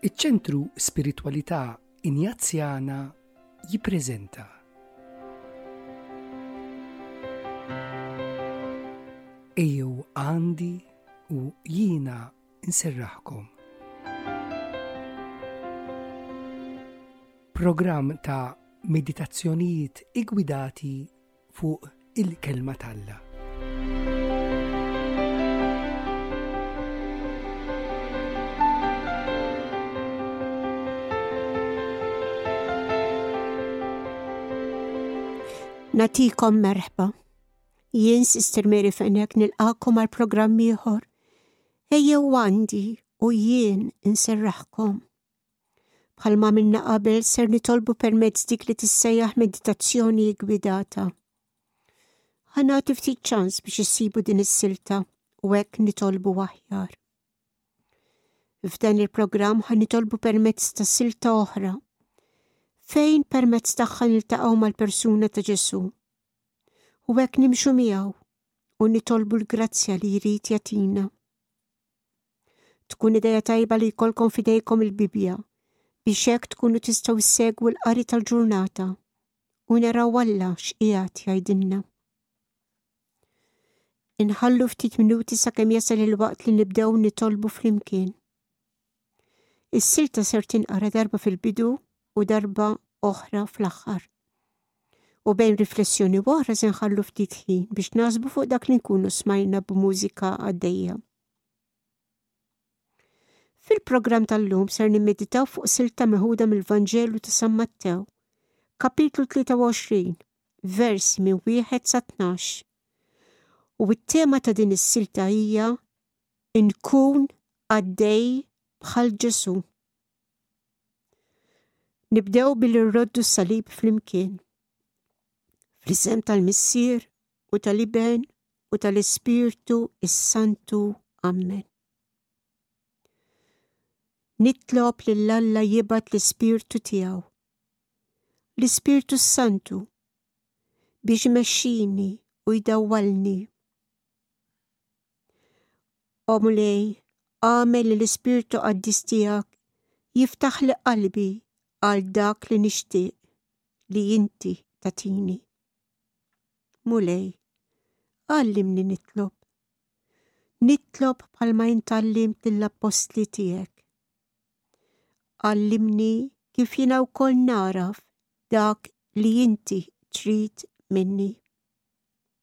Iċ-ċentru Spiritwalità Injazzjana jippreżenta Ejjew għandi u jiena nserraħkom. Programm ta' meditazzjonijiet igwidati fuq il-kelma talla. Natikom merħba. Jien Sister Mary Fenek nilqakom għal programm ieħor Ejjew għandi u jien inserraħkom. Bħalma minna qabel ser nitolbu permezz dik li tissejjaħ meditazzjoni gwidata. Ħana tiftit ċans biex issibu din is-silta u hekk nitolbu aħjar. F'dan il-programm ħan nitolbu permezz ta' silta oħra fejn permezz tagħha niltaqgħu mal-persuna ta' Ġesu. U hekk nimxu miegħu u nitolbu l-grazzja li jrid jatina. Tkun ideja tajba li jkollkom fidejkom il-Bibja biex hekk tkunu tistgħu ssegwu l-qari tal-ġurnata u naraw Alla x'qiegħed jgħidilna. Inħallu ftit minuti sakemm jasal il-waqt li nibdew nitolbu flimkien. Is-silta ser tinqara darba fil-bidu u darba oħra fl-aħħar. U bejn riflessjoni u oħra se nħallu ftit ħin biex nasbu fuq dak li nkunu smajna b'mużika għaddejja. Fil-programm tal-lum ser nimmeditaw fuq silta meħuda mill-Vanġelu ta' San Mattew, kapitlu 23, versi minn wieħed sa 12. U t-tema ta' din is-silta hija inkun għaddej bħal Ġesu. Nibdew billi rroddu s-salib flimkien. Fl-isem tal-Missier u tal-Iben u tal-Ispirtu is-Santu. Amen. Nitlob lill alla jibat l-Ispirtu tiegħu. L-Ispirtu s-Santu biex imexxini u jdawwalni. O Mulej, għamel li l-Ispirtu Qaddis tiegħek jiftaħ li qalbi għal dak li nixtieq li inti tatini. Mulej, għallimni nitlob. Nitlob bħalma intallim lill-appostli tiegħek. Għallimni kif jiena wkoll naraf dak li inti trid minni.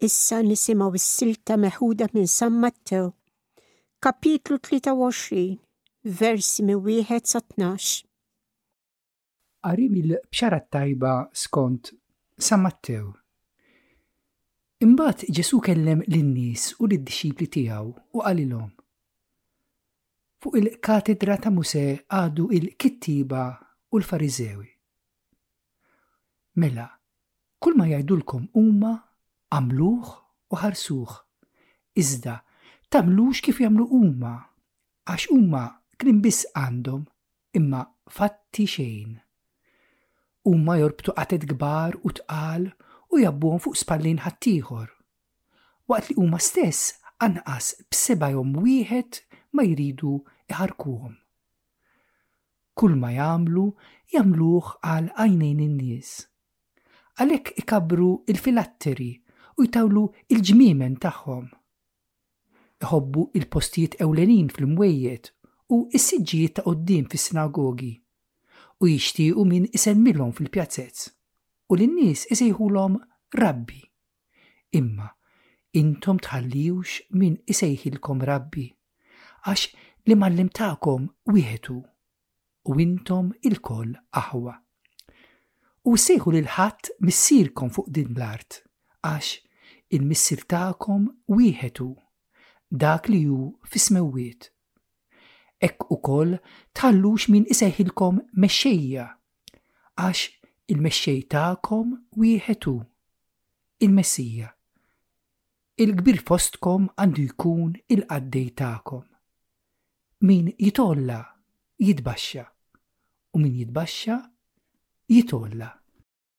Issa nisimgħu s-silta meħuda minn San Mattew, kapitlu 23, versi mi wieħed sa 12. Qarib il-bxara tajba skont San Mattew. Imbagħad Ġesu kellem lin-nies u lid-dixxipli tiegħu u qalilhom fuq il-katedra ta' Muse għadu il-kittiba u l-fariżewi. Mela, kull ma jgħidulkom huma għamluh u ħarsuh. Iżda tagħmlux kif jagħmlu huma, għax huma kliem biss għandhom, imma fatti xejn. Huma jorbtu qatet kbar u tqal u jgħabbuhom fuq spallejn ħaddieħor, waqt li huma stess anqas b'sebgħhom wieħed ma jridu jħarrkuhom. Kull ma jagħmlu, jagħmluh għal għajnejn in-nies. Għalhekk ikabbru l-filatteri u jtawlu l-ġmiemen tagħhom. Iħobbu l-postijiet ewlenin fl-imwejjed u s-siġġijiet ta' quddiem fis-sinagogi, u jixtiequ min isemmilhom fil-pjazez, u lin-nies isejħulhom Rabbi. Imma intom tħalliewx min isejħilkom Rabbi, għax l-Imgħallem tagħkom wieħed hu, u intom ilkoll aħwa. U ssejħu lil ħadd missierkom fuq din l-art, għax il-Missier tagħkom wieħed hu, dak li hu fis-smewwiet. Hekk ukoll tħallux min isejħilkom mexxejja, għax il-mexxej tagħkom wieħed hu, il-Messija. Il-kbir fostkom għandu jkun il-qaddej tagħkom. Min jitolla jitbaxxa u min jitbaxxa jitolla.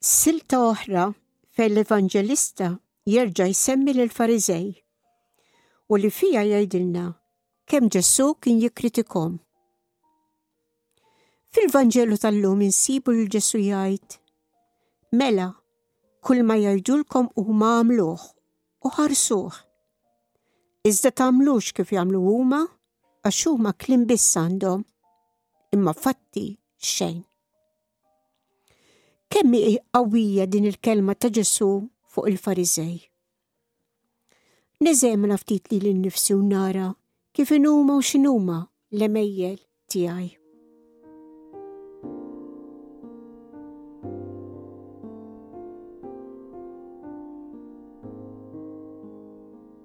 Silta oħra fejn l-Evanġelista jerġa' jsemmi lil Fariżej u li fija jgħidilna kemm Ġesù kien jikkritikom. Fil-Vanġelu tal-lum insibu lil Ġesù jgħid, Mela, kull ma jgħidulkom huma għamluh u ħarsuh. Iżda tagħmlux kif jagħmlu huma għax huma klim biss għandhom, imma fatti xejn. Kemm hi qawwija din il-kelma ta' Ġesu fuq il-Fariżej. Neżemina ftit li l-nifsi u nara kif inuma u x'inhuma l-emejjel tiegħi.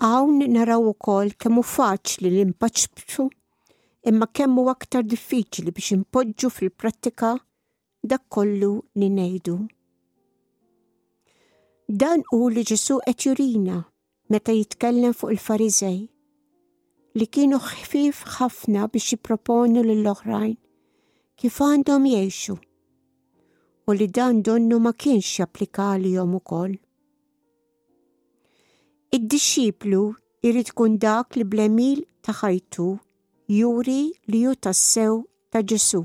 Hawn naraw ukoll kemm hu faċli li mpaċċu imma kemm hu aktar diffiċli biex inpoġġu fil-prattika dak kollu li ngħidu. Dan hu li Ġesu qed jurina meta jitkellem fuq il-Fariżej li kienu ħfif ħafna biex jipproponu lill-oħrajn kif għandhom jgħixu u li dan donnu ma kienx japplika għalihom ukoll. Id-dixxiplu jrid tkun dak li blemil ta' ħajtu juri li ju tassew ta' Ġesu.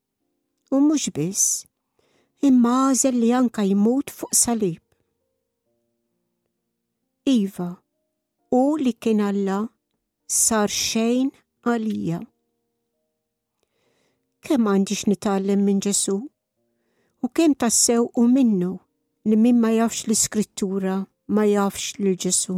U mhux biss, imma għażel li anka jmut fuq salib. Iva, u li kien Alla sar xejn għalija. Kemm għandix nitgħallem minn Ġesu? U kemm tassew u minnu li min ma jafx l-iskrittura ma jafx lil Ġesu?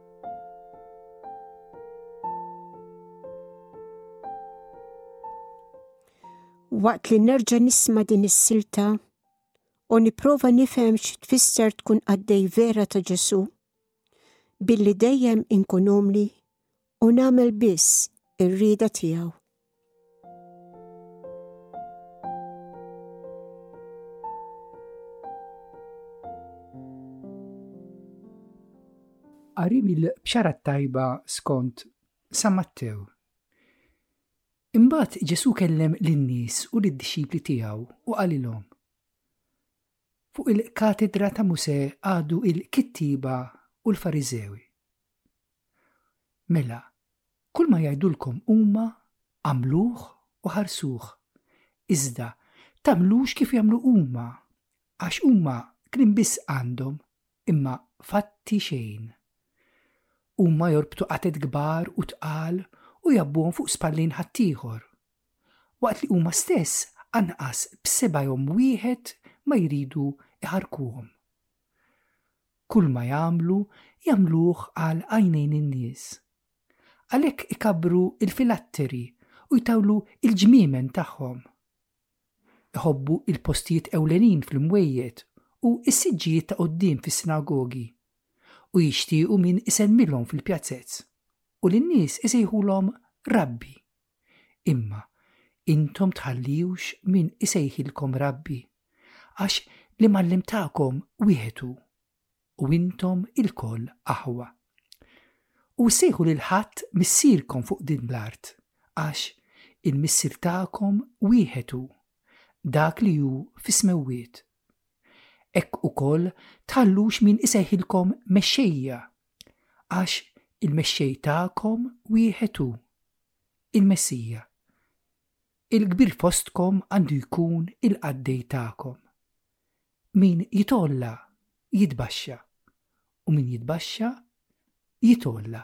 waqt li nerġa' nisma' din is-silta u nipprova nifhem xi tfisser tkun għaddej vera ta' Ġesu, billi dejjem inkun umli u nagħmel biss ir-rieda tiegħu. Qarim il-bxara tajba skont San Mattew. Imbagħad Ġesu kellem lin-nies u lid-dixxipli tiegħu u qalilhom. Fuq il-katedra ta' Muse għadu il-kittiba u l-Fariżewi. Mela, kull ma jgħidulkom huma għamluh u ħarsuh. Iżda tagħmlux kif jagħmlu huma, għax huma kliem biss għandhom, imma fatti xejn. Huma jorbtu qatet kbar u tqal u jgħabbuhom fuq spallejn ħaddieħor, waqt li huma stess anqas b'sebgħhom wieħed ma jridu jħarrkuhom. Kull ma jagħmlu, jagħmluh għal għajnejn in-nies. Għalhekk ikabbru l-filatteri u jtawlu l-ġmiemen tagħhom. Iħobbu l-postijiet ewlenin fl-imwejjed u s-siġġijiet ta' quddiem fis-sinagogi, u jixtiequ min isellmilhom fil-pjazez, u lin-nies isejħulhom Rabbi. Imma intom tħalliewx min isejħilkom Rabbi, għax l-Imgħallem tagħkom wieħed hu, u intom ilkoll aħwa. U ssejħu lil ħadd missierkom fuq din l-art, għax il-Missier tagħkom wieħed hu, dak li hu fis-smewwiet. Hekk ukoll tħallux min isejħilkom mexxejja, għax il-mexxej tagħkom wieħed hu, il-Messija. Il-kbir fostkom għandu jkun il-qaddej tagħkom. Min jitolla jitbaxxa u min jitbaxxa jitolla.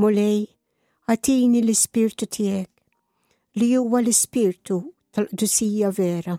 Mulej, għatini l-ispirtu tijek li huwa l-ispirtu tal-qdusija vera.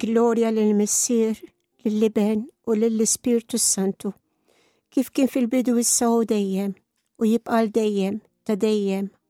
Glorja lil missier lill-Iben u lill-Ispirtu Santu, kif kien fil-bidu issa u dejjem, u jibqal dejjem, ta' dejjem,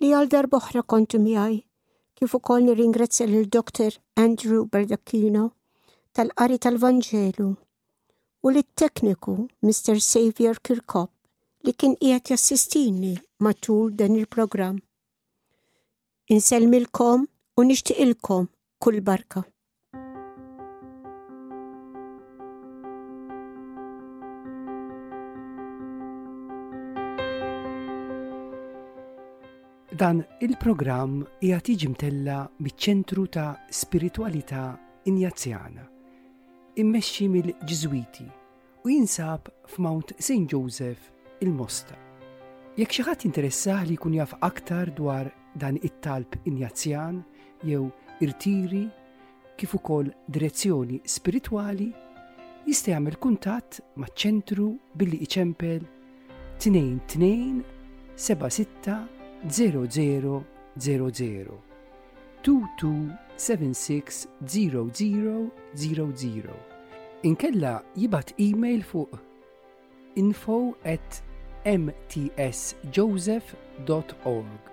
li għal darba oħra kontu miegħi kif ukoll nirringrazzja lil Dr. Andrew Berdacchino tal-qari tal-Vanġelu u lit tekniku Mr. Xavier Kirkop li kien qiegħed jassistini matul dan il-programm. Insellmilkom u nixtieqilkom kull barka. Dan il-programm hija tiġi mtella miċ-ċentru ta' spiritualità Injazzjana, immexxi mill-Ġiżwiti u jinsab f'Mount St. Joseph, il-Mosta. Jekk xi ħadd jinteressah li jkun jaf aktar dwar dan it-talb injazzjan jew irtiri kif ukoll direzzjoni spiritwali, jista' jagħmel kuntatt maċ-ċentru billi iċempel 22 76 00. 22760000 inkella jibgħat email fuq info at mtsjoseph.org.